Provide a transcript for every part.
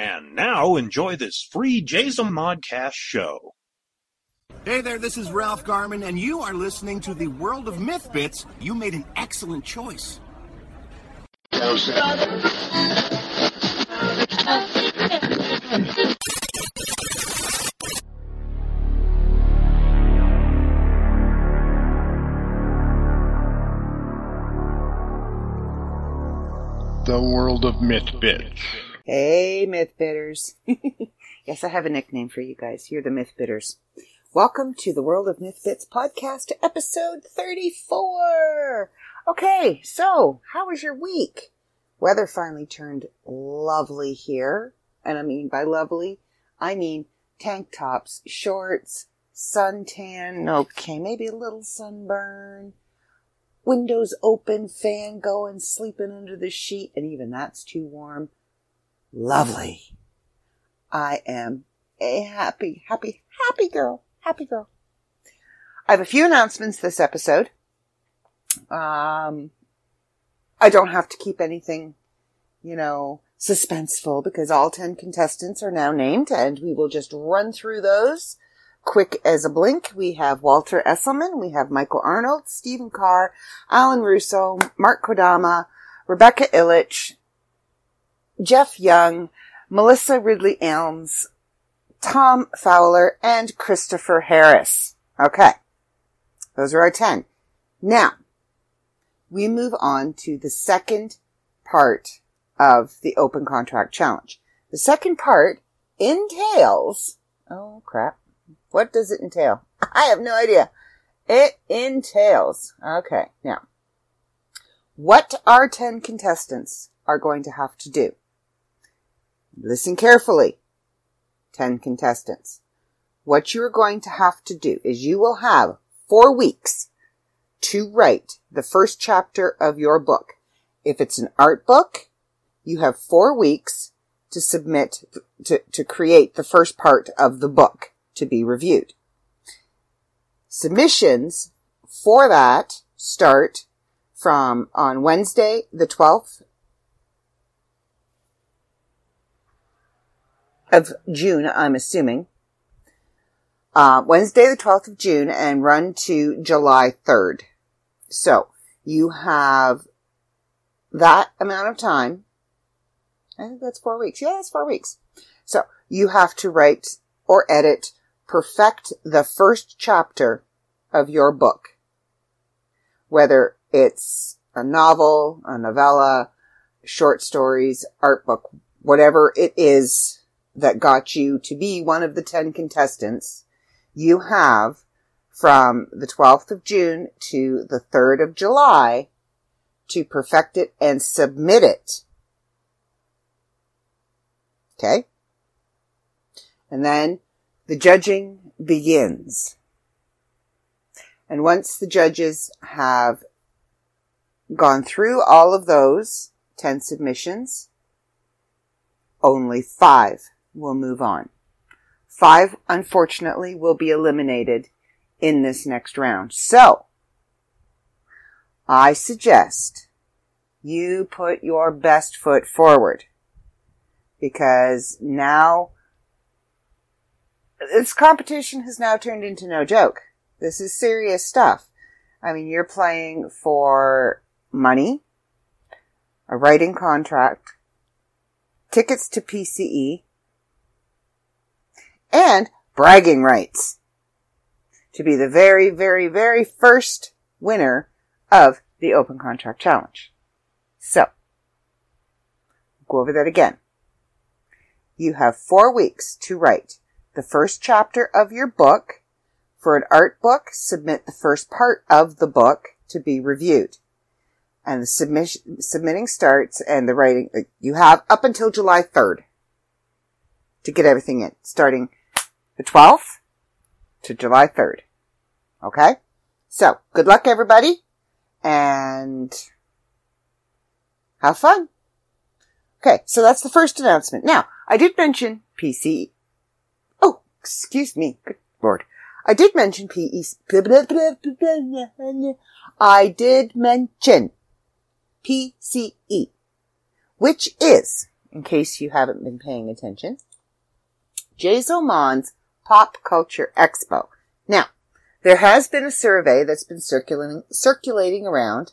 And now enjoy this free Jason Modcast show. Hey there, this is Ralph Garman, and you are listening to the World of Myth Bits. You made an excellent choice. The World of Myth Bits. Hey, Myth Bitters. yes, I have a nickname for you guys. You're the Myth Bitters. Welcome to the World of Myth Bits podcast, episode 34. Okay, so how was your week? Weather finally turned lovely here. And I mean by lovely, I mean tank tops, shorts, suntan, okay, maybe a little sunburn, windows open, fan going, sleeping under the sheet, and even that's too warm. Lovely. I am a happy, happy, happy girl. Happy girl. I have a few announcements this episode. Um, I don't have to keep anything, you know, suspenseful because all 10 contestants are now named and we will just run through those quick as a blink. We have Walter Esselman, we have Michael Arnold, Stephen Carr, Alan Russo, Mark Kodama, Rebecca Illich, Jeff Young, Melissa Ridley Elms, Tom Fowler, and Christopher Harris. Okay. Those are our 10. Now, we move on to the second part of the open contract challenge. The second part entails, oh crap. What does it entail? I have no idea. It entails, okay, now, what our 10 contestants are going to have to do. Listen carefully. 10 contestants. What you are going to have to do is you will have four weeks to write the first chapter of your book. If it's an art book, you have four weeks to submit, to, to create the first part of the book to be reviewed. Submissions for that start from on Wednesday, the 12th of June, I'm assuming. Uh, Wednesday, the 12th of June and run to July 3rd. So you have that amount of time. I think that's four weeks. Yeah, that's four weeks. So you have to write or edit, perfect the first chapter of your book. Whether it's a novel, a novella, short stories, art book, whatever it is that got you to be one of the 10 contestants, you have from the 12th of June to the 3rd of July to perfect it and submit it. Okay? And then the judging begins. And once the judges have gone through all of those 10 submissions, only five will move on. Five, unfortunately, will be eliminated in this next round. So, I suggest you put your best foot forward because now this competition has now turned into no joke. This is serious stuff. I mean, you're playing for money, a writing contract, tickets to PCE, and bragging rights to be the very, very, very first winner of the Open Contract Challenge. So, go over that again. You have four weeks to write the first chapter of your book. For an art book, submit the first part of the book to be reviewed. And the submission, submitting starts and the writing, you have up until July 3rd to get everything in, starting the 12th to July 3rd. Okay? So, good luck everybody and have fun. Okay, so that's the first announcement. Now, I did mention PC. Oh, excuse me. Good lord. I did mention PE. I did mention PCE, which is in case you haven't been paying attention. Jazomon's Pop Culture Expo. Now, there has been a survey that's been circulating, circulating around.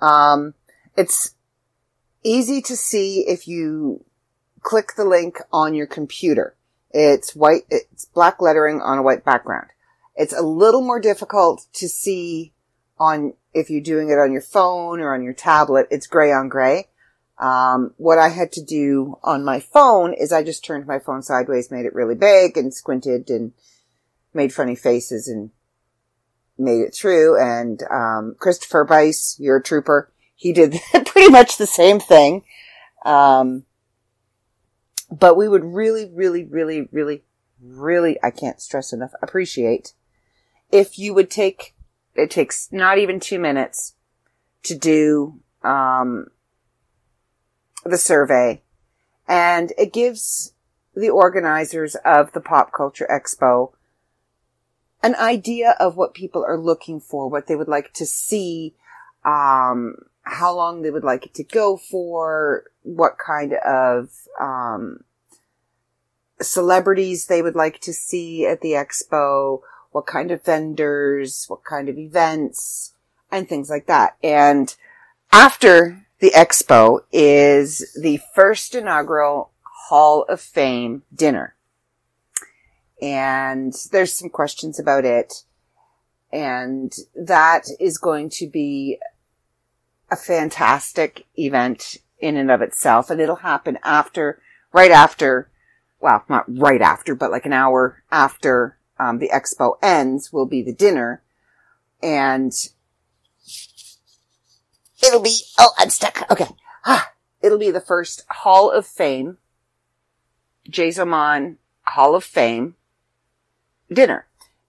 Um, it's easy to see if you click the link on your computer. It's white, it's black lettering on a white background. It's a little more difficult to see on, if you're doing it on your phone or on your tablet. It's gray on gray. Um, what I had to do on my phone is I just turned my phone sideways, made it really big and squinted and made funny faces and made it through. And, um, Christopher Bice, you're a trooper. He did pretty much the same thing. Um, but we would really, really, really, really, really, I can't stress enough, appreciate if you would take, it takes not even two minutes to do, um, the survey and it gives the organizers of the pop culture expo an idea of what people are looking for, what they would like to see, um, how long they would like it to go for, what kind of um, celebrities they would like to see at the expo, what kind of vendors, what kind of events, and things like that. And after the expo is the first inaugural Hall of Fame dinner. And there's some questions about it. And that is going to be a fantastic event in and of itself. And it'll happen after, right after, well, not right after, but like an hour after um, the expo ends will be the dinner. And it'll be, oh, I'm stuck. Okay. Ah, it'll be the first Hall of Fame, Jazomon Hall of Fame dinner.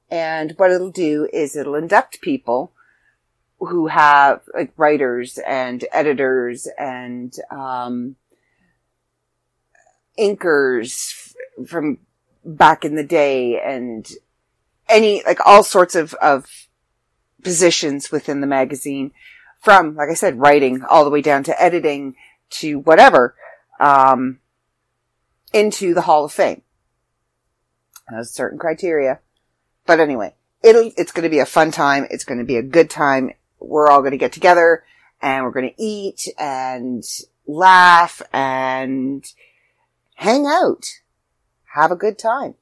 And what it'll do is it'll induct people who have like writers and editors and um, inkers from back in the day and any like all sorts of of positions within the magazine from like I said writing all the way down to editing to whatever um, into the Hall of Fame. Has certain criteria, but anyway, it'll it's going to be a fun time. It's going to be a good time we're all going to get together and we're going to eat and laugh and hang out, have a good time.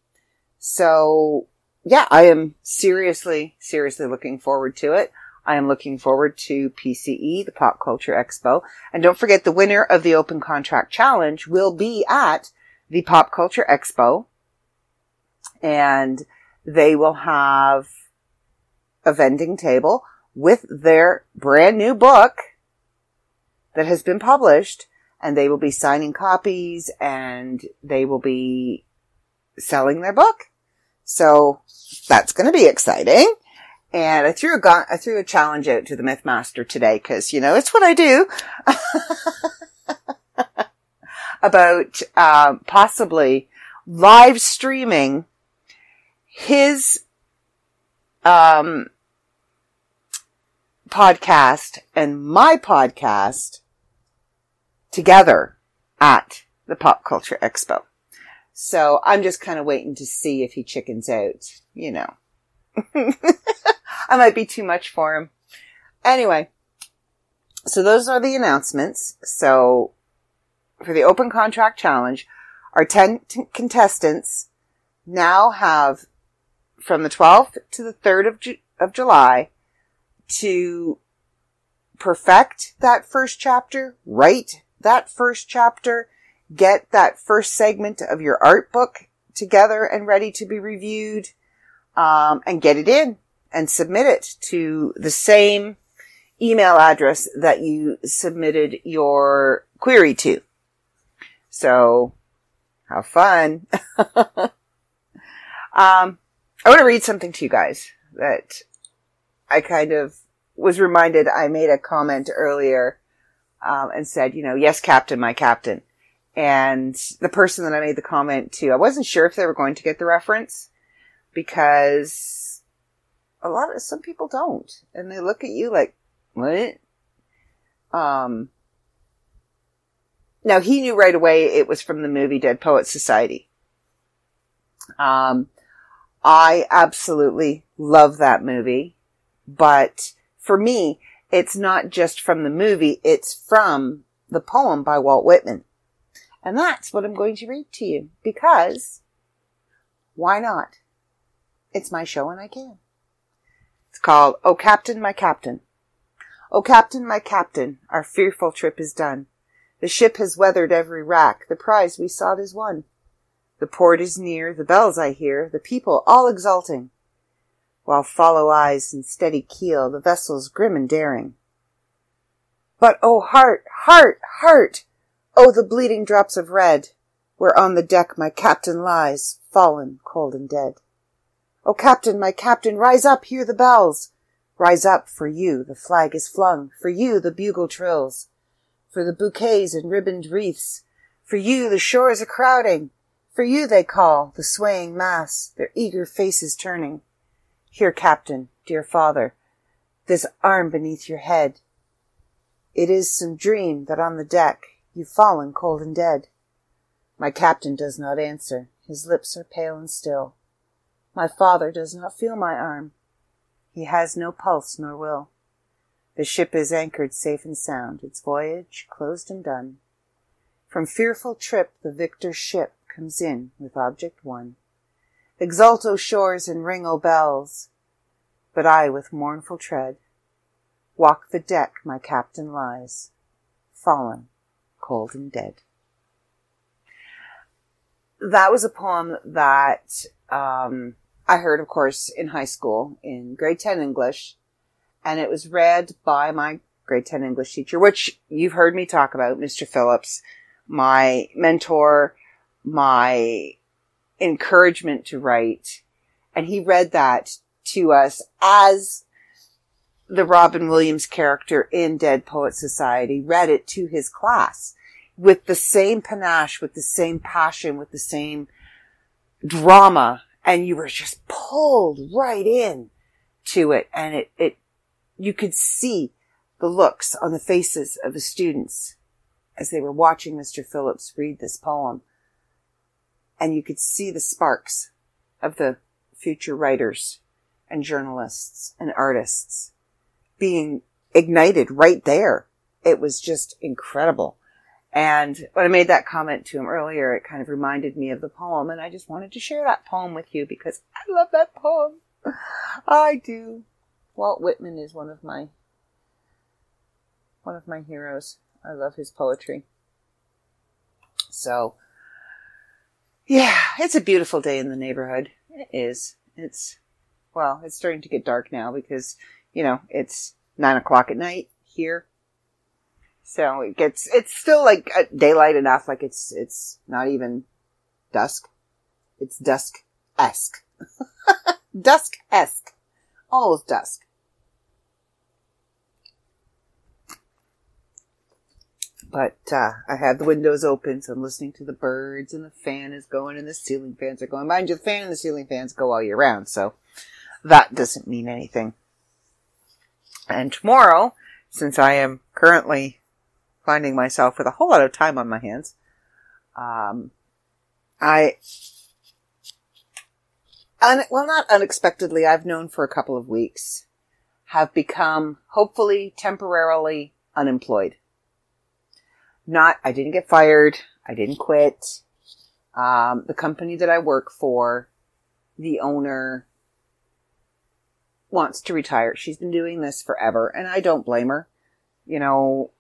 So yeah, I am seriously, seriously looking forward to it. I am looking forward to PCE, the Pop Culture Expo. And don't forget the winner of the Open Contract Challenge will be at the Pop Culture Expo. And they will have a vending table with their brand new book that has been published and they will be signing copies and they will be selling their book. So that's going to be exciting. And I threw a gun, I threw a challenge out to the Mythmaster today because, you know, it's what I do. About, um, possibly live streaming his, um, podcast and my podcast together at the Pop Culture Expo. So I'm just kind of waiting to see if he chickens out, you know. I might be too much for him. Anyway, so those are the announcements. So for the open contract challenge, our 10 t- contestants now have from the 12th to the 3rd of, Ju- of July to perfect that first chapter, write that first chapter, get that first segment of your art book together and ready to be reviewed, um, and get it in and submit it to the same email address that you submitted your query to. So, have fun. um, I want to read something to you guys that I kind of was reminded I made a comment earlier um, and said, you know, yes, Captain, my Captain. And the person that I made the comment to, I wasn't sure if they were going to get the reference because a lot of some people don't, and they look at you like, what? Um, now he knew right away it was from the movie Dead Poets Society. Um, I absolutely love that movie, but for me, it's not just from the movie, it's from the poem by Walt Whitman. And that's what I'm going to read to you because why not? It's my show and I can. It's called Oh Captain, My Captain. Oh Captain, my Captain, our fearful trip is done. The ship has weathered every rack, the prize we sought is won. The port is near, the bells I hear, the people all exulting, while follow eyes and steady keel, the vessel's grim and daring. But oh heart, heart, heart! Oh the bleeding drops of red, where on the deck my captain lies, fallen, cold and dead. Oh captain, my captain, rise up, hear the bells! Rise up, for you the flag is flung, for you the bugle trills, for the bouquets and ribboned wreaths, for you the shores are crowding, for you they call, the swaying mass, their eager faces turning. Here, captain, dear father, this arm beneath your head. It is some dream that on the deck you've fallen cold and dead. My captain does not answer. His lips are pale and still. My father does not feel my arm. He has no pulse nor will. The ship is anchored safe and sound, its voyage closed and done. From fearful trip the victor ship comes in with object won. Exult, O shores, and ring, O bells! But I with mournful tread walk the deck my captain lies, fallen, cold and dead. That was a poem that um, I heard, of course, in high school in grade 10 English, and it was read by my grade 10 English teacher, which you've heard me talk about, Mr. Phillips, my mentor, my encouragement to write. And he read that to us as the Robin Williams character in Dead Poet Society read it to his class with the same panache, with the same passion, with the same drama. And you were just pulled right in to it. And it, it, you could see the looks on the faces of the students as they were watching Mr. Phillips read this poem and you could see the sparks of the future writers and journalists and artists being ignited right there. It was just incredible. And when I made that comment to him earlier, it kind of reminded me of the poem, and I just wanted to share that poem with you because I love that poem. I do. Walt Whitman is one of my one of my heroes. I love his poetry. So, yeah, it's a beautiful day in the neighborhood. It is. It's, well, it's starting to get dark now because, you know, it's nine o'clock at night here. So it gets, it's still like daylight enough. Like it's, it's not even dusk. It's dusk-esque. dusk-esque. Almost dusk. But uh, I have the windows open, so I'm listening to the birds, and the fan is going, and the ceiling fans are going. Mind you, the fan and the ceiling fans go all year round, so that doesn't mean anything. And tomorrow, since I am currently finding myself with a whole lot of time on my hands, um, I, un- well, not unexpectedly, I've known for a couple of weeks, have become hopefully temporarily unemployed not, I didn't get fired. I didn't quit. Um, the company that I work for, the owner wants to retire. She's been doing this forever and I don't blame her. You know,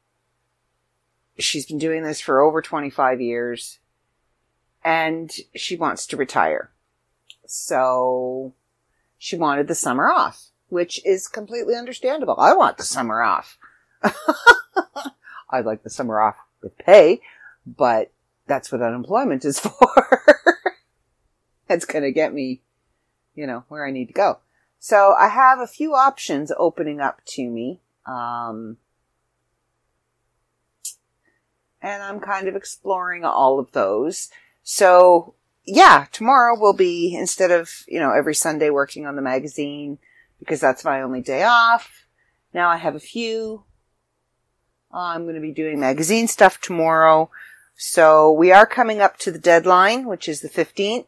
she's been doing this for over 25 years and she wants to retire. So she wanted the summer off, which is completely understandable. I want the summer off. I'd like the summer off with pay, but that's what unemployment is for. It's going to get me, you know, where I need to go. So I have a few options opening up to me. Um, and I'm kind of exploring all of those. So yeah, tomorrow will be instead of, you know, every Sunday working on the magazine because that's my only day off. Now I have a few I'm going to be doing magazine stuff tomorrow. So we are coming up to the deadline, which is the 15th.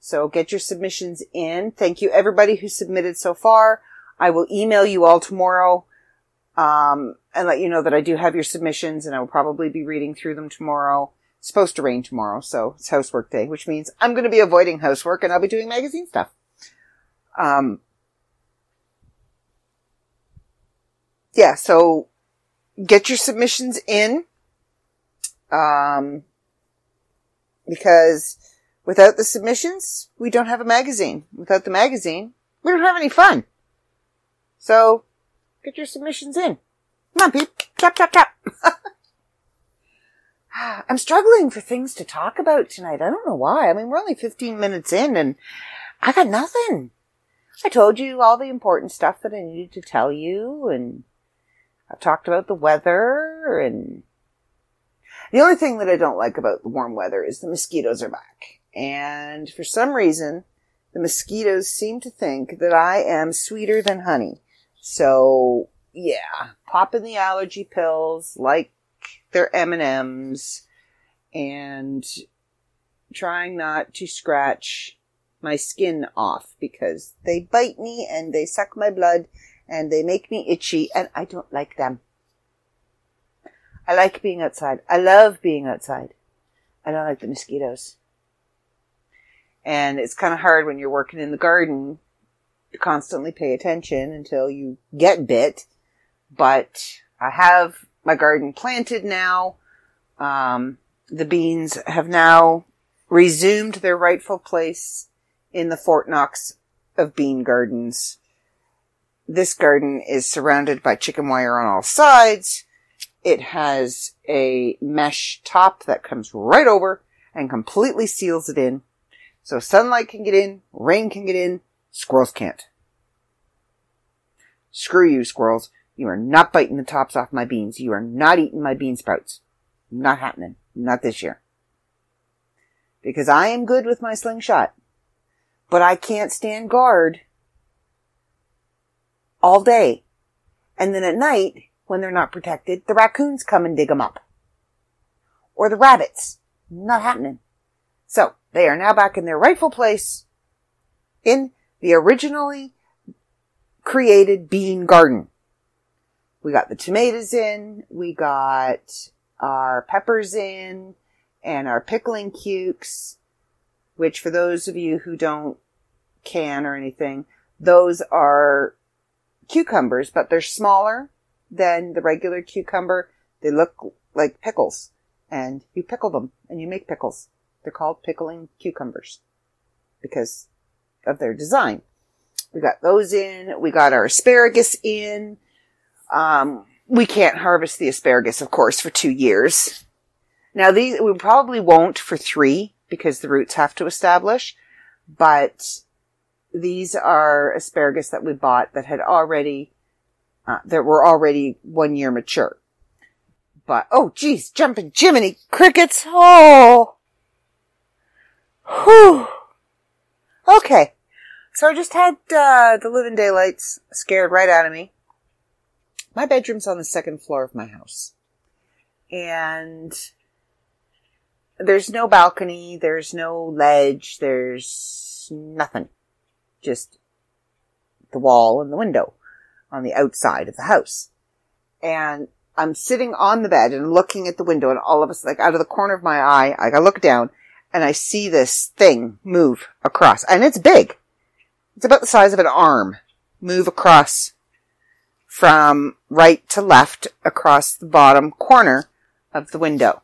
So get your submissions in. Thank you everybody who submitted so far. I will email you all tomorrow, um, and let you know that I do have your submissions and I will probably be reading through them tomorrow. It's supposed to rain tomorrow, so it's housework day, which means I'm going to be avoiding housework and I'll be doing magazine stuff. Um, yeah, so get your submissions in. Um, because without the submissions, we don't have a magazine. Without the magazine, we don't have any fun. So, get your submissions in. Come on, Pete. Tap, tap, tap. I'm struggling for things to talk about tonight. I don't know why. I mean, we're only 15 minutes in and I got nothing. I told you all the important stuff that I needed to tell you and I've talked about the weather and the only thing that I don't like about the warm weather is the mosquitoes are back. And for some reason, the mosquitoes seem to think that I am sweeter than honey. So yeah, popping the allergy pills like they're M&Ms and trying not to scratch my skin off because they bite me and they suck my blood and they make me itchy and I don't like them. I like being outside. I love being outside. I don't like the mosquitoes. And it's kind of hard when you're working in the garden constantly pay attention until you get bit. But I have my garden planted now. Um, the beans have now resumed their rightful place in the Fort Knox of bean gardens. This garden is surrounded by chicken wire on all sides. It has a mesh top that comes right over and completely seals it in. So sunlight can get in, rain can get in, squirrels can't. Screw you, squirrels. You are not biting the tops off my beans. You are not eating my bean sprouts. Not happening. Not this year. Because I am good with my slingshot. But I can't stand guard all day. And then at night, when they're not protected, the raccoons come and dig them up. Or the rabbits. Not happening. So, they are now back in their rightful place in the originally created bean garden. We got the tomatoes in, we got our peppers in, and our pickling cukes, which for those of you who don't can or anything, those are cucumbers, but they're smaller than the regular cucumber. They look like pickles and you pickle them and you make pickles. They're called pickling cucumbers because of their design. We got those in. We got our asparagus in. Um, we can't harvest the asparagus, of course, for two years. Now these, we probably won't for three because the roots have to establish, but these are asparagus that we bought that had already, uh, that were already one year mature. But, oh geez, jumping Jiminy crickets. Oh. Whew. Okay. So I just had, uh, the living daylights scared right out of me. My bedroom's on the second floor of my house. And there's no balcony, there's no ledge, there's nothing just the wall and the window on the outside of the house. And I'm sitting on the bed and looking at the window and all of us, like out of the corner of my eye, I look down and I see this thing move across and it's big. It's about the size of an arm move across from right to left across the bottom corner of the window.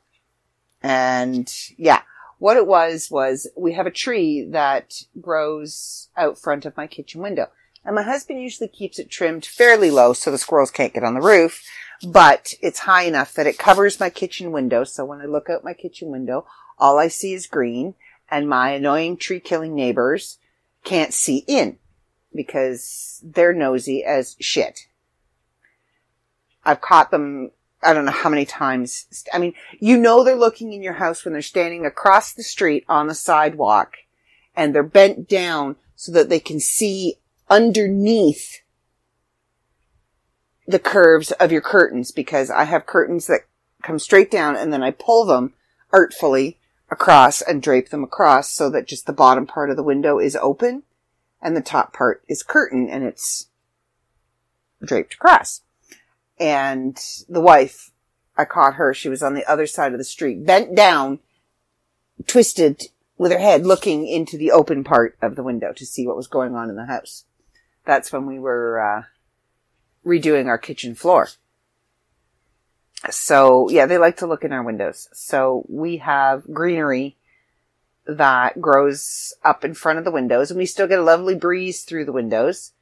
And yeah, what it was was we have a tree that grows out front of my kitchen window. And my husband usually keeps it trimmed fairly low so the squirrels can't get on the roof, but it's high enough that it covers my kitchen window. So when I look out my kitchen window, all I see is green and my annoying tree killing neighbors can't see in because they're nosy as shit. I've caught them I don't know how many times. I mean, you know they're looking in your house when they're standing across the street on the sidewalk and they're bent down so that they can see underneath the curves of your curtains because I have curtains that come straight down and then I pull them artfully across and drape them across so that just the bottom part of the window is open and the top part is curtain and it's draped across. And the wife, I caught her, she was on the other side of the street, bent down, twisted with her head looking into the open part of the window to see what was going on in the house. That's when we were, uh, redoing our kitchen floor. So yeah, they like to look in our windows. So we have greenery that grows up in front of the windows and we still get a lovely breeze through the windows,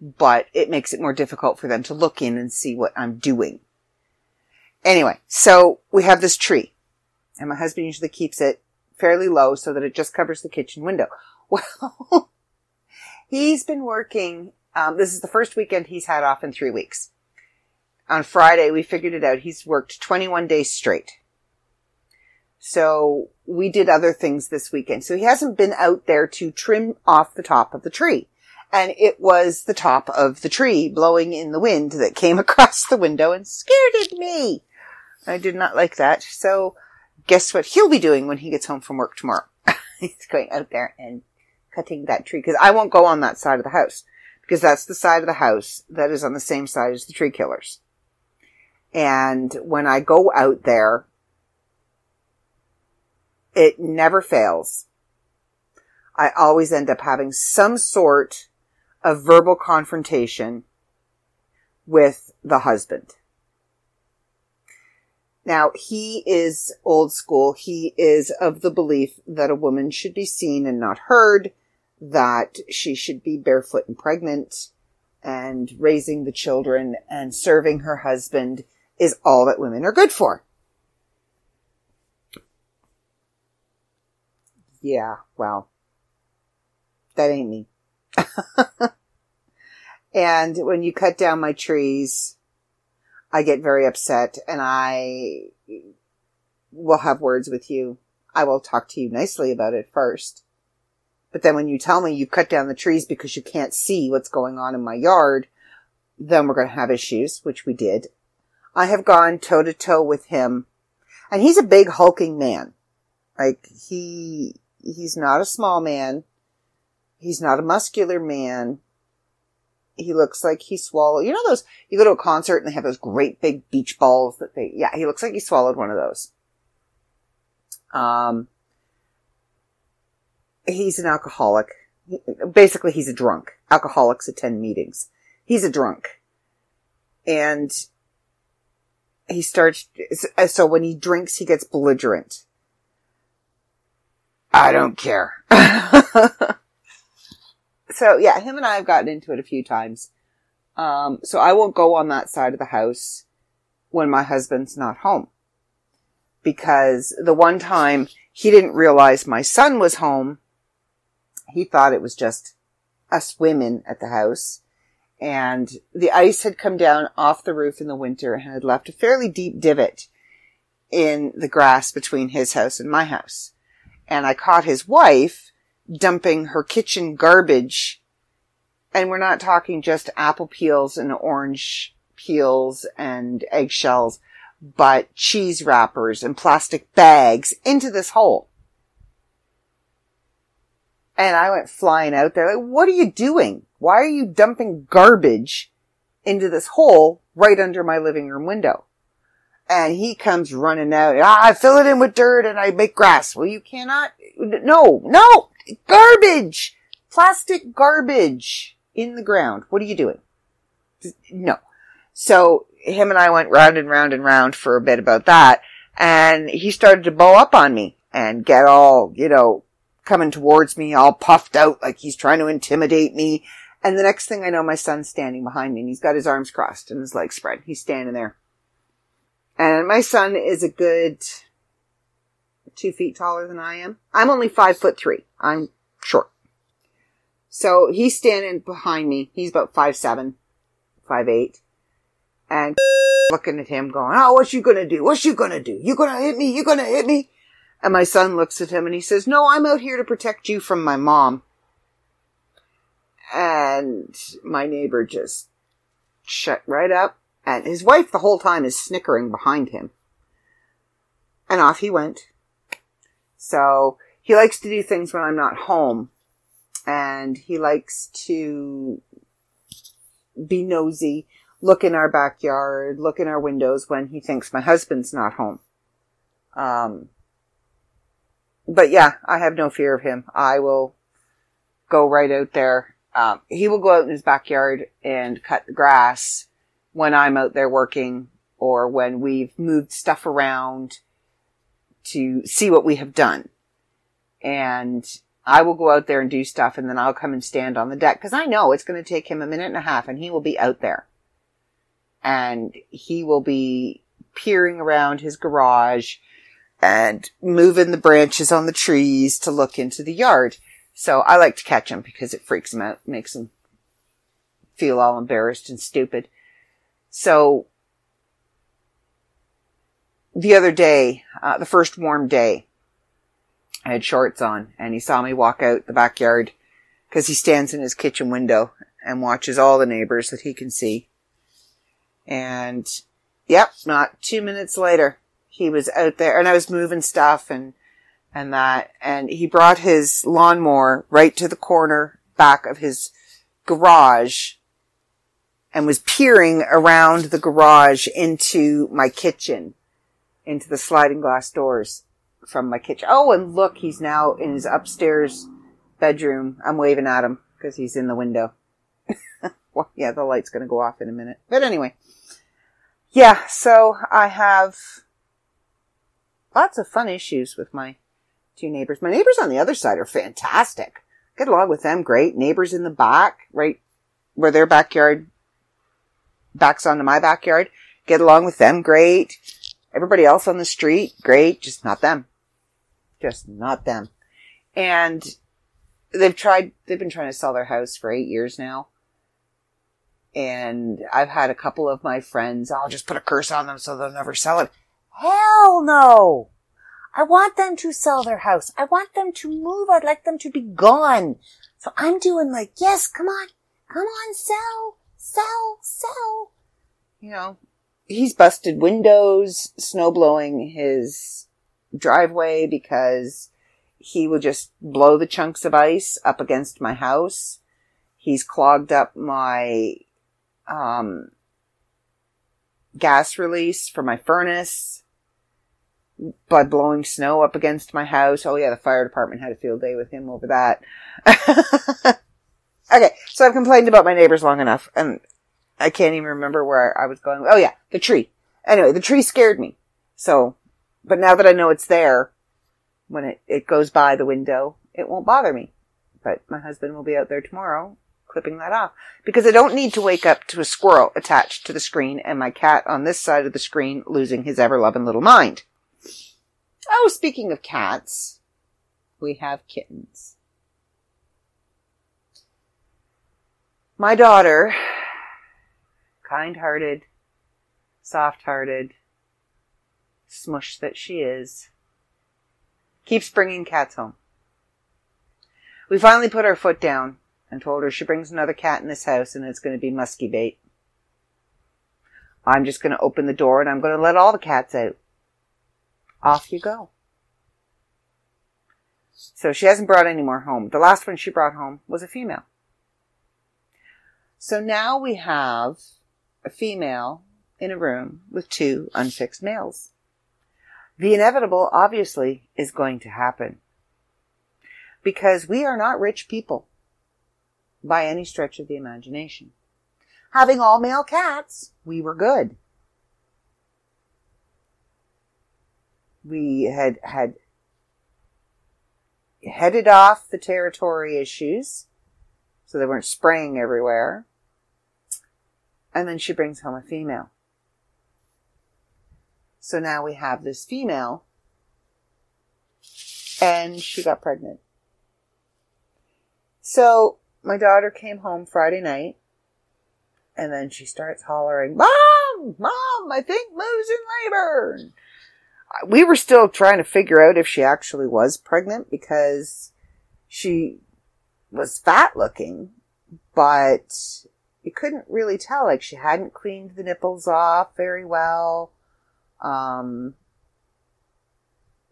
but it makes it more difficult for them to look in and see what I'm doing. Anyway, so we have this tree and my husband usually keeps it fairly low so that it just covers the kitchen window. Well, he's been working. Um, this is the first weekend he's had off in three weeks. On Friday, we figured it out. He's worked 21 days straight. So we did other things this weekend. So he hasn't been out there to trim off the top of the tree. And it was the top of the tree blowing in the wind that came across the window and scared me. I did not like that. So guess what he'll be doing when he gets home from work tomorrow? He's going out there and cutting that tree because I won't go on that side of the house because that's the side of the house that is on the same side as the tree killers. And when I go out there, it never fails. I always end up having some sort of verbal confrontation with the husband. Now, he is old school. He is of the belief that a woman should be seen and not heard, that she should be barefoot and pregnant, and raising the children and serving her husband is all that women are good for. Yeah, well, that ain't me. and when you cut down my trees, I get very upset and I will have words with you. I will talk to you nicely about it first. But then when you tell me you've cut down the trees because you can't see what's going on in my yard, then we're going to have issues, which we did. I have gone toe to toe with him and he's a big hulking man. Like he, he's not a small man. He's not a muscular man. He looks like he swallowed, you know those, you go to a concert and they have those great big beach balls that they, yeah, he looks like he swallowed one of those. Um, he's an alcoholic. Basically, he's a drunk. Alcoholics attend meetings. He's a drunk. And he starts, so when he drinks, he gets belligerent. I don't care. so yeah, him and I have gotten into it a few times. Um, so I won't go on that side of the house when my husband's not home. Because the one time he didn't realize my son was home, he thought it was just us women at the house. And the ice had come down off the roof in the winter and had left a fairly deep divot in the grass between his house and my house. And I caught his wife dumping her kitchen garbage. And we're not talking just apple peels and orange peels and eggshells, but cheese wrappers and plastic bags into this hole. And I went flying out there like, what are you doing? Why are you dumping garbage into this hole right under my living room window? And he comes running out. Ah, I fill it in with dirt and I make grass. Well, you cannot. No, no, garbage, plastic garbage in the ground. What are you doing? No. So him and I went round and round and round for a bit about that. And he started to bow up on me and get all, you know, coming towards me, all puffed out like he's trying to intimidate me. And the next thing I know, my son's standing behind me and he's got his arms crossed and his legs spread. He's standing there. And my son is a good two feet taller than I am. I'm only five foot three. I'm short. So he's standing behind me. He's about five seven, five eight, and looking at him going, Oh, what you gonna do? What you gonna do? You gonna hit me? You gonna hit me? And my son looks at him and he says, No, I'm out here to protect you from my mom. And my neighbor just shut right up. And his wife the whole time is snickering behind him. And off he went. So he likes to do things when I'm not home and he likes to be nosy, look in our backyard, look in our windows when he thinks my husband's not home. Um, but yeah, I have no fear of him. I will go right out there. Um, he will go out in his backyard and cut the grass when I'm out there working or when we've moved stuff around to see what we have done. And I will go out there and do stuff and then I'll come and stand on the deck because I know it's going to take him a minute and a half and he will be out there and he will be peering around his garage and moving the branches on the trees to look into the yard. So I like to catch him because it freaks him out, makes him feel all embarrassed and stupid. So the other day, uh, the first warm day, I had shorts on and he saw me walk out the backyard because he stands in his kitchen window and watches all the neighbors that he can see. And yep, not two minutes later, he was out there and I was moving stuff and, and that, and he brought his lawnmower right to the corner back of his garage and was peering around the garage into my kitchen, into the sliding glass doors from my kitchen. Oh, and look, he's now in his upstairs bedroom. I'm waving at him because he's in the window. well, yeah, the light's going to go off in a minute. But anyway, yeah, so I have lots of fun issues with my two neighbors. My neighbors on the other side are fantastic. Get along with them great. Neighbors in the back, right where their backyard backs onto my backyard. Get along with them great. Everybody else on the street, great. Just not them. Just not them. And they've tried, they've been trying to sell their house for eight years now. And I've had a couple of my friends, I'll just put a curse on them so they'll never sell it. Hell no! I want them to sell their house. I want them to move. I'd like them to be gone. So I'm doing like, yes, come on, come on, sell, sell, sell. You know, he's busted windows, snow blowing his driveway because he will just blow the chunks of ice up against my house. He's clogged up my, um, gas release for my furnace by blowing snow up against my house. Oh yeah, the fire department had a field day with him over that. okay, so I've complained about my neighbors long enough, and I can't even remember where I was going. Oh yeah, the tree. Anyway, the tree scared me. So, but now that I know it's there, when it, it goes by the window, it won't bother me. But my husband will be out there tomorrow clipping that off because I don't need to wake up to a squirrel attached to the screen and my cat on this side of the screen losing his ever loving little mind. Oh, speaking of cats, we have kittens. My daughter, kind hearted, soft hearted, smush that she is, keeps bringing cats home. We finally put our foot down and told her she brings another cat in this house and it's going to be musky bait. I'm just going to open the door and I'm going to let all the cats out. Off you go. So she hasn't brought any more home. The last one she brought home was a female. So now we have a female in a room with two unfixed males. The inevitable, obviously, is going to happen. Because we are not rich people by any stretch of the imagination. Having all male cats, we were good. We had, had headed off the territory issues, so they weren't spraying everywhere. And then she brings home a female. So now we have this female, and she got pregnant. So my daughter came home Friday night, and then she starts hollering, Mom! Mom! I think Moo's in labor! We were still trying to figure out if she actually was pregnant because she was fat looking, but you couldn't really tell. Like she hadn't cleaned the nipples off very well. Um,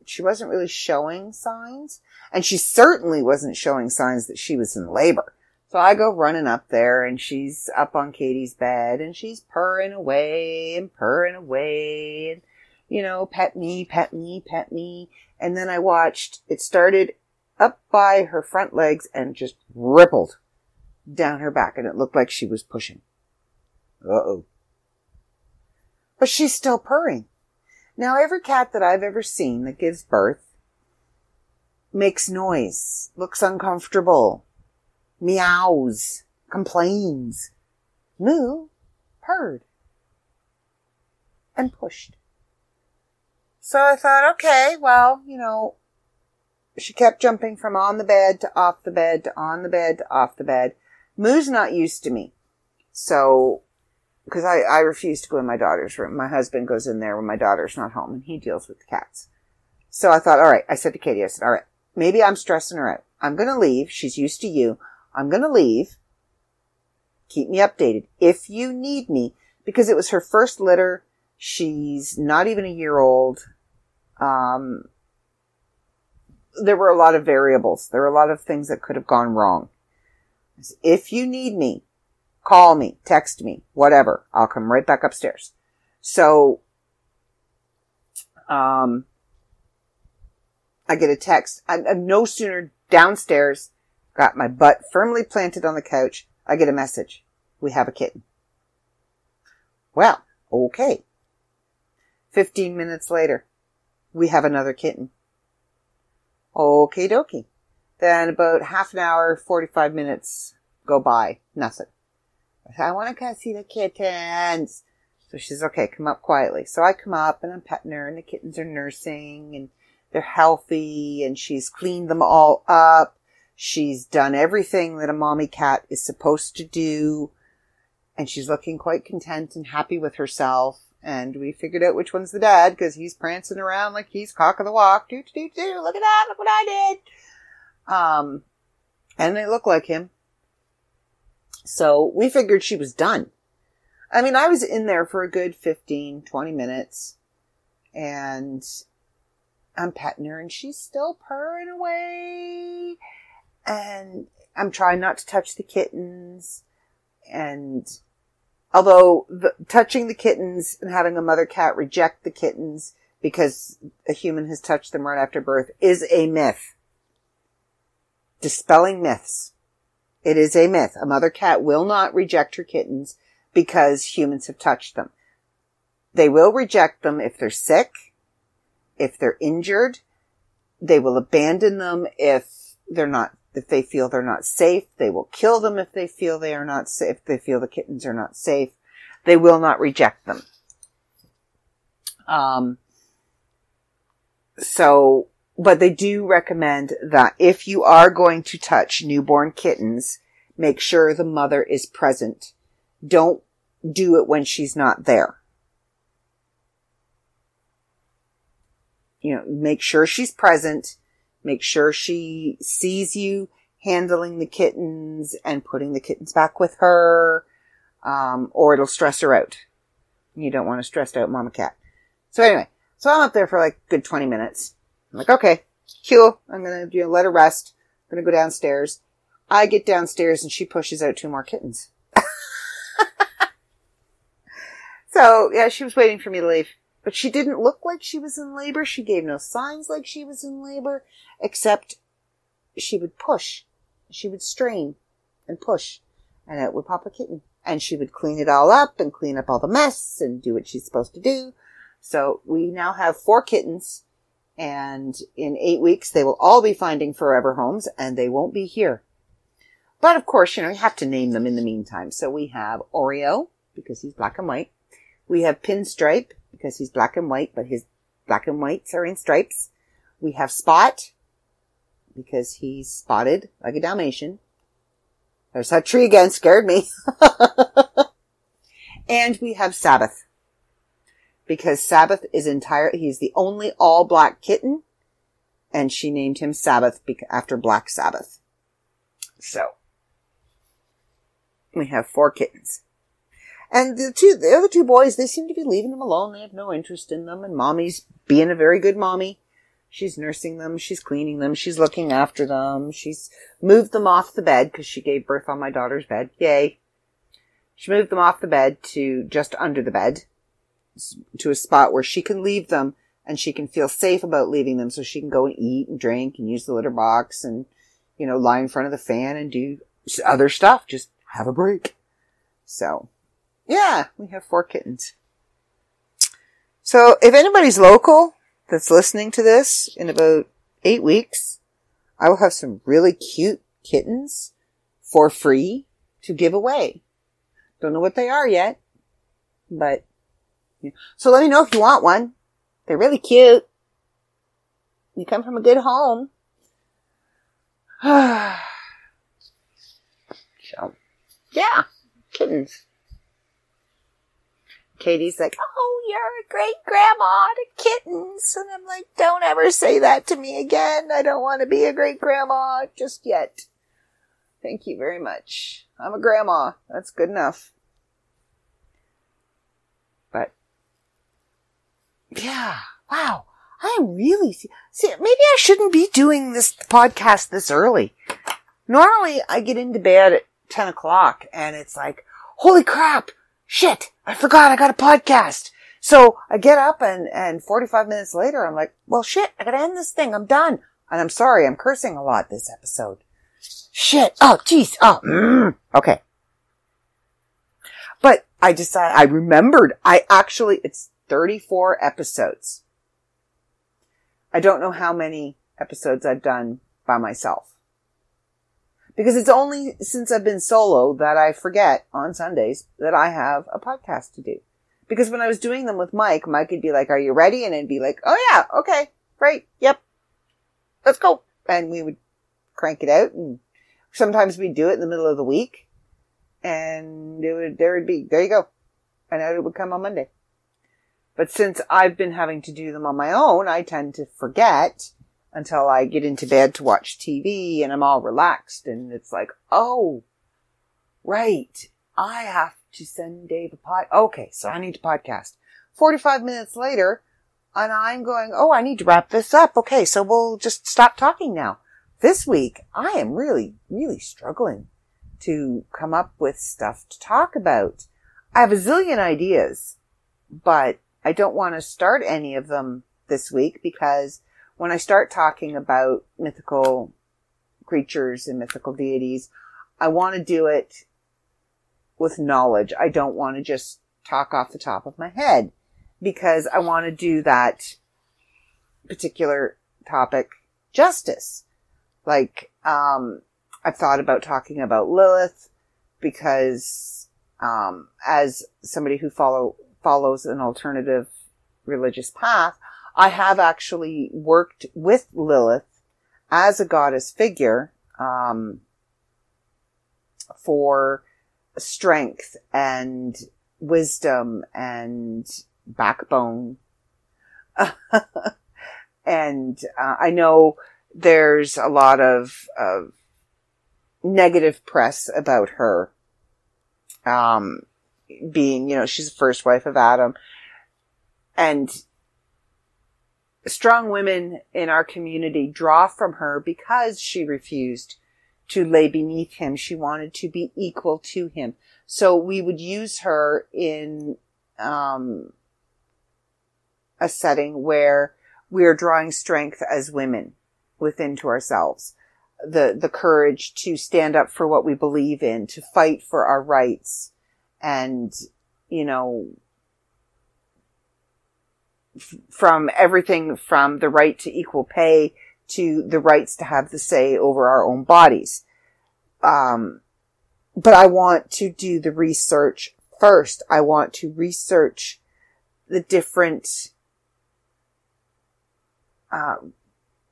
she wasn't really showing signs. And she certainly wasn't showing signs that she was in labor. So I go running up there and she's up on Katie's bed and she's purring away and purring away and, you know, pet me, pet me, pet me. And then I watched, it started up by her front legs and just rippled down her back and it looked like she was pushing. Uh oh. But she's still purring. Now every cat that I've ever seen that gives birth makes noise, looks uncomfortable, meows, complains. Moo purred and pushed. So I thought, okay, well, you know, she kept jumping from on the bed to off the bed to on the bed to off the bed. Moo's not used to me. So, because I, I refuse to go in my daughter's room. My husband goes in there when my daughter's not home and he deals with the cats. So I thought, all right, I said to Katie, I said, all right, maybe I'm stressing her out. I'm going to leave. She's used to you. I'm going to leave. Keep me updated if you need me because it was her first litter. She's not even a year old. Um, there were a lot of variables. There were a lot of things that could have gone wrong. If you need me, call me, text me, whatever. I'll come right back upstairs. So, um, I get a text. I, I'm no sooner downstairs, got my butt firmly planted on the couch. I get a message. We have a kitten. Well, okay. 15 minutes later, we have another kitten. Okay dokie. Then about half an hour, 45 minutes go by. Nothing. I said, I want to come see the kittens. So she says, okay, come up quietly. So I come up and I'm petting her and the kittens are nursing and they're healthy and she's cleaned them all up. She's done everything that a mommy cat is supposed to do. And she's looking quite content and happy with herself. And we figured out which one's the dad because he's prancing around like he's cock of the walk. Do, do, do, do. Look at that. Look what I did. Um, and they look like him. So we figured she was done. I mean, I was in there for a good 15, 20 minutes and I'm petting her and she's still purring away. And I'm trying not to touch the kittens. And although the, touching the kittens and having a mother cat reject the kittens because a human has touched them right after birth is a myth. Dispelling myths. It is a myth. A mother cat will not reject her kittens because humans have touched them. They will reject them if they're sick, if they're injured. They will abandon them if they're not, if they feel they're not safe. They will kill them if they feel they are not safe, if they feel the kittens are not safe. They will not reject them. Um, so, but they do recommend that if you are going to touch newborn kittens, make sure the mother is present. Don't do it when she's not there. You know, make sure she's present. Make sure she sees you handling the kittens and putting the kittens back with her, um, or it'll stress her out. You don't want a stressed out mama cat. So anyway, so I'm up there for like good 20 minutes. I'm like, okay, cool. I'm gonna you know, let her rest. I'm gonna go downstairs. I get downstairs and she pushes out two more kittens. so yeah, she was waiting for me to leave. But she didn't look like she was in labor. She gave no signs like she was in labor, except she would push. She would strain and push, and out would pop a kitten. And she would clean it all up and clean up all the mess and do what she's supposed to do. So we now have four kittens, and in eight weeks they will all be finding forever homes, and they won't be here. But of course, you know, you have to name them in the meantime. So we have Oreo, because he's black and white. We have Pinstripe, because he's black and white, but his black and whites are in stripes. We have Spot, because he's spotted like a Dalmatian. There's that tree again, scared me. and we have Sabbath. Because Sabbath is entire, he's the only all black kitten, and she named him Sabbath after Black Sabbath. So, we have four kittens. And the two, the other two boys, they seem to be leaving them alone. They have no interest in them. And mommy's being a very good mommy. She's nursing them, she's cleaning them, she's looking after them, she's moved them off the bed because she gave birth on my daughter's bed. Yay. She moved them off the bed to just under the bed to a spot where she can leave them and she can feel safe about leaving them so she can go and eat and drink and use the litter box and, you know, lie in front of the fan and do other stuff. Just have a break. So, yeah, we have four kittens. So if anybody's local that's listening to this in about eight weeks, I will have some really cute kittens for free to give away. Don't know what they are yet, but yeah. so let me know if you want one. They're really cute. You come from a good home. so, yeah, kittens. Katie's like, oh, you're a great grandma to kittens. And I'm like, don't ever say that to me again. I don't want to be a great grandma just yet. Thank you very much. I'm a grandma. That's good enough. But, yeah, wow. I am really, see, maybe I shouldn't be doing this podcast this early. Normally I get into bed at 10 o'clock and it's like, holy crap, shit, I forgot I got a podcast. So I get up and, and 45 minutes later, I'm like, well shit, I gotta end this thing. I'm done. And I'm sorry, I'm cursing a lot this episode. Shit. Oh, jeez. Oh, mm. okay. But I decided, I remembered, I actually, it's 34 episodes. I don't know how many episodes I've done by myself. Because it's only since I've been solo that I forget on Sundays that I have a podcast to do. Because when I was doing them with Mike, Mike would be like, are you ready? And it'd be like, oh yeah, okay, great, yep, let's go. And we would crank it out and sometimes we'd do it in the middle of the week and it would, there would be, there you go. And out it would come on Monday. But since I've been having to do them on my own, I tend to forget until I get into bed to watch TV and I'm all relaxed and it's like, oh, right. I have to send Dave a pod. Okay. So I need to podcast 45 minutes later and I'm going, oh, I need to wrap this up. Okay. So we'll just stop talking now. This week, I am really, really struggling to come up with stuff to talk about. I have a zillion ideas, but I don't want to start any of them this week because when I start talking about mythical creatures and mythical deities, I want to do it with knowledge. I don't want to just talk off the top of my head because I want to do that particular topic justice. Like, um, I've thought about talking about Lilith because, um, as somebody who follow, follows an alternative religious path, I have actually worked with Lilith as a goddess figure, um, for strength and wisdom and backbone. and uh, I know there's a lot of, of negative press about her. Um, being, you know, she's the first wife of Adam. And strong women in our community draw from her because she refused to lay beneath him. She wanted to be equal to him. So we would use her in, um, a setting where we are drawing strength as women within to ourselves. The, the courage to stand up for what we believe in, to fight for our rights and, you know, from everything from the right to equal pay to the rights to have the say over our own bodies. Um, but I want to do the research first. I want to research the different, uh,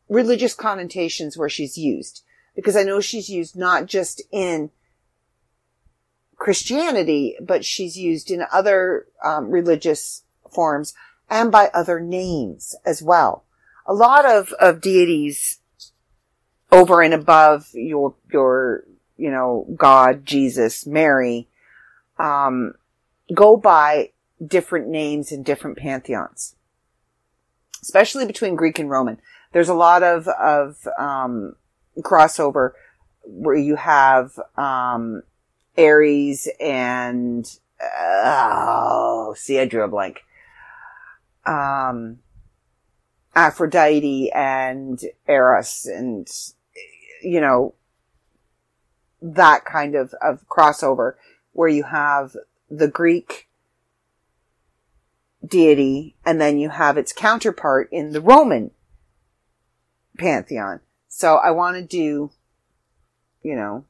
religious connotations where she's used because I know she's used not just in Christianity, but she's used in other um, religious forms and by other names as well. A lot of, of deities over and above your, your, you know, God, Jesus, Mary, um, go by different names in different pantheons, especially between Greek and Roman. there's a lot of, of, um, crossover where you have, um, Ares and, oh, see, I drew a blank. Um, Aphrodite and Eros and, you know, that kind of, of crossover where you have the Greek deity and then you have its counterpart in the Roman pantheon. So I want to do, you know,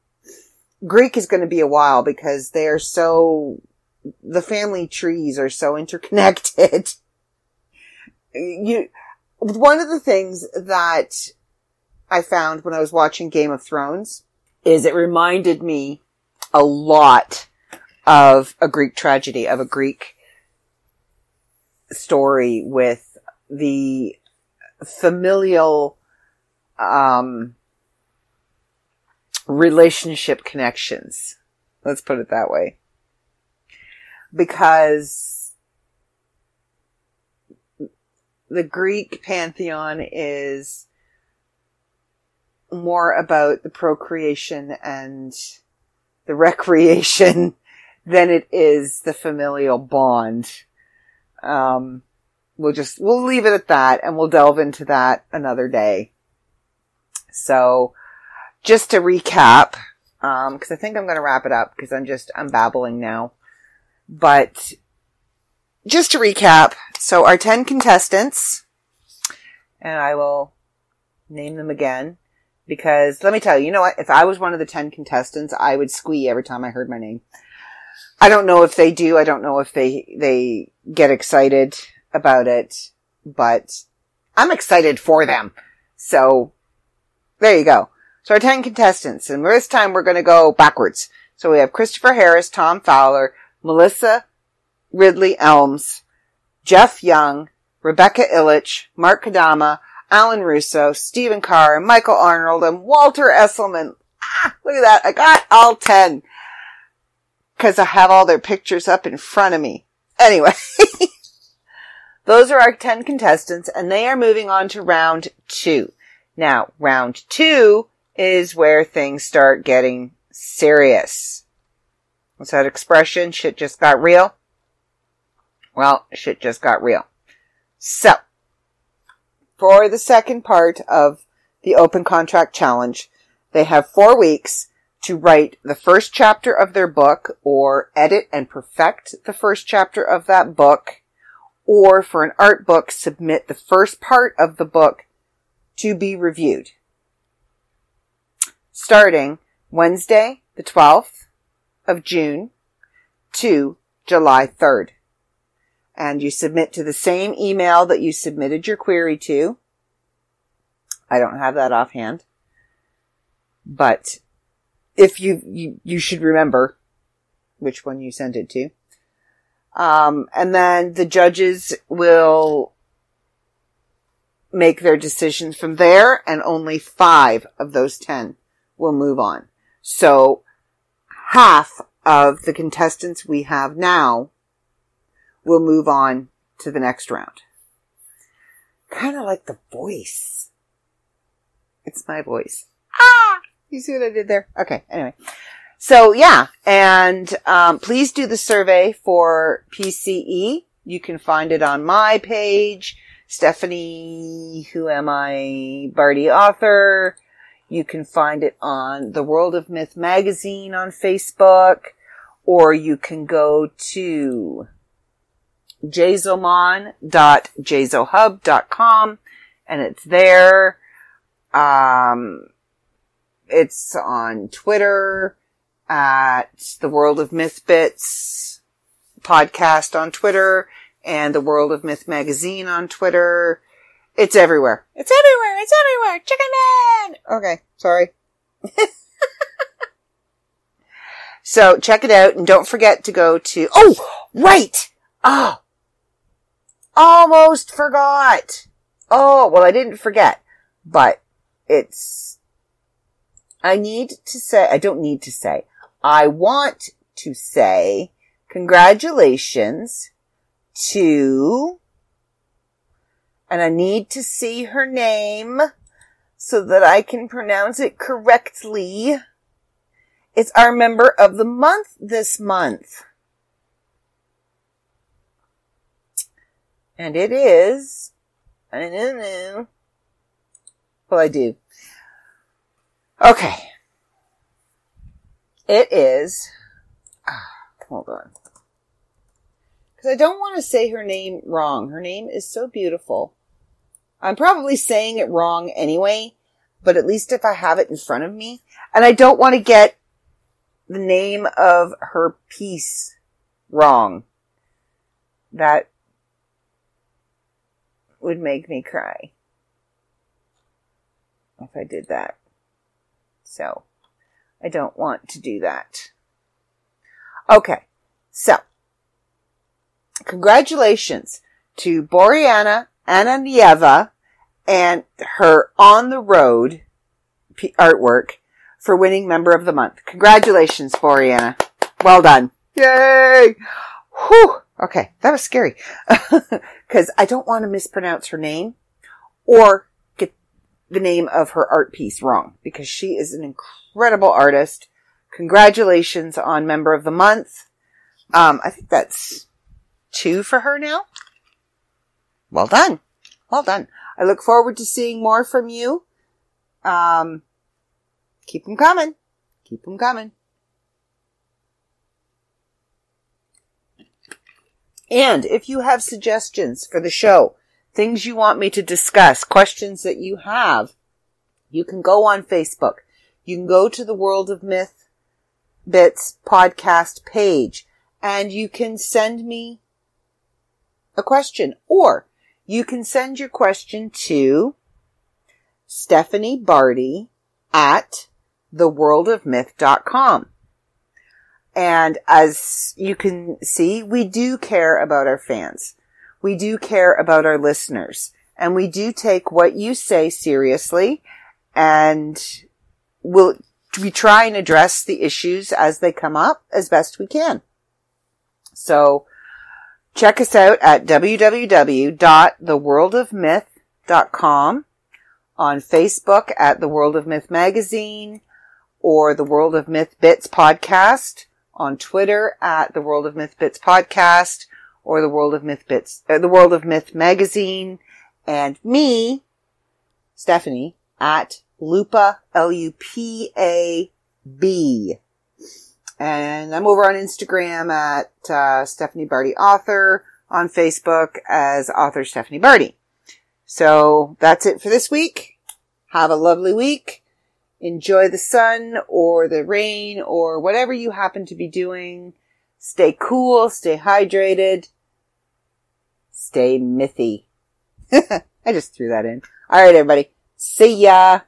Greek is going to be a while because they are so, the family trees are so interconnected. you, one of the things that I found when I was watching Game of Thrones is it reminded me a lot of a Greek tragedy, of a Greek story with the familial, um, relationship connections. Let's put it that way. Because the Greek pantheon is more about the procreation and the recreation than it is the familial bond. Um, we'll just, we'll leave it at that and we'll delve into that another day. So just to recap, um, cause I think I'm going to wrap it up because I'm just, I'm babbling now, but just to recap. So our 10 contestants and I will name them again because let me tell you, you know what? If I was one of the 10 contestants, I would squee every time I heard my name. I don't know if they do. I don't know if they, they get excited about it, but I'm excited for them. So there you go. So our 10 contestants, and this time we're going to go backwards. So we have Christopher Harris, Tom Fowler, Melissa Ridley Elms, Jeff Young, Rebecca Illich, Mark Kadama, Alan Russo, Stephen Carr, Michael Arnold, and Walter Esselman. Ah, look at that. I got all 10. Cause I have all their pictures up in front of me. Anyway. Those are our 10 contestants and they are moving on to round two. Now, round two is where things start getting serious. What's that expression? Shit just got real? Well, shit just got real. So, for the second part of the open contract challenge, they have four weeks to write the first chapter of their book or edit and perfect the first chapter of that book or for an art book, submit the first part of the book to be reviewed. Starting Wednesday, the 12th of June to July 3rd. And you submit to the same email that you submitted your query to. I don't have that offhand. But if you, you, you should remember which one you sent it to. Um, and then the judges will make their decisions from there and only five of those 10 will move on. So half of the contestants we have now will move on to the next round. Kind of like the voice. It's my voice. Ah! You see what I did there? Okay. Anyway. So yeah, and um, please do the survey for PCE. You can find it on my page, Stephanie, who am I, Barty author. You can find it on the World of Myth magazine on Facebook, or you can go to jazomon.jazohub.com and it's there. Um, it's on Twitter at the World of Myth Bits podcast on Twitter and the World of Myth magazine on Twitter. It's everywhere. It's everywhere. It's everywhere. Chicken Man. Okay. Sorry. so check it out and don't forget to go to, oh, right. Oh, almost forgot. Oh, well, I didn't forget, but it's, I need to say, I don't need to say, I want to say congratulations to and I need to see her name so that I can pronounce it correctly. It's our member of the month this month. And it is, I don't know. Well, I do. Okay. It is, ah, hold on. Cause I don't want to say her name wrong. Her name is so beautiful. I'm probably saying it wrong anyway, but at least if I have it in front of me, and I don't want to get the name of her piece wrong. That would make me cry if I did that. So, I don't want to do that. Okay, so, congratulations to Boriana Ananieva and her On the Road artwork for winning Member of the Month. Congratulations, Boriana. Well done. Yay! Whew. Okay, that was scary. Because I don't want to mispronounce her name or get the name of her art piece wrong because she is an incredible artist. Congratulations on Member of the Month. Um, I think that's two for her now. Well done. Well done. I look forward to seeing more from you. Um, keep them coming. Keep them coming. And if you have suggestions for the show, things you want me to discuss, questions that you have, you can go on Facebook. You can go to the World of Myth Bits podcast page and you can send me a question or you can send your question to Stephanie Barty at theworldofmyth.com. And as you can see, we do care about our fans. We do care about our listeners and we do take what you say seriously and we'll, we try and address the issues as they come up as best we can. So check us out at www.theworldofmyth.com on Facebook at the World of Myth magazine or the World of Myth Bits podcast on Twitter at the World of Myth Bits podcast or the World of Myth Bits, uh, the World of Myth magazine and me, Stephanie at Lupa, L-U-P-A-B. And I'm over on Instagram at uh, Stephanie Barty Author, on Facebook as author Stephanie Barty. So that's it for this week. Have a lovely week enjoy the sun or the rain or whatever you happen to be doing. Stay cool, stay hydrated, stay mythy. I just threw that in. All right, everybody. See ya.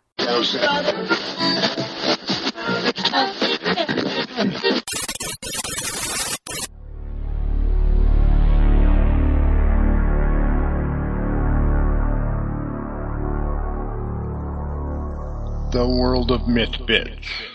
The World of Myth Bits.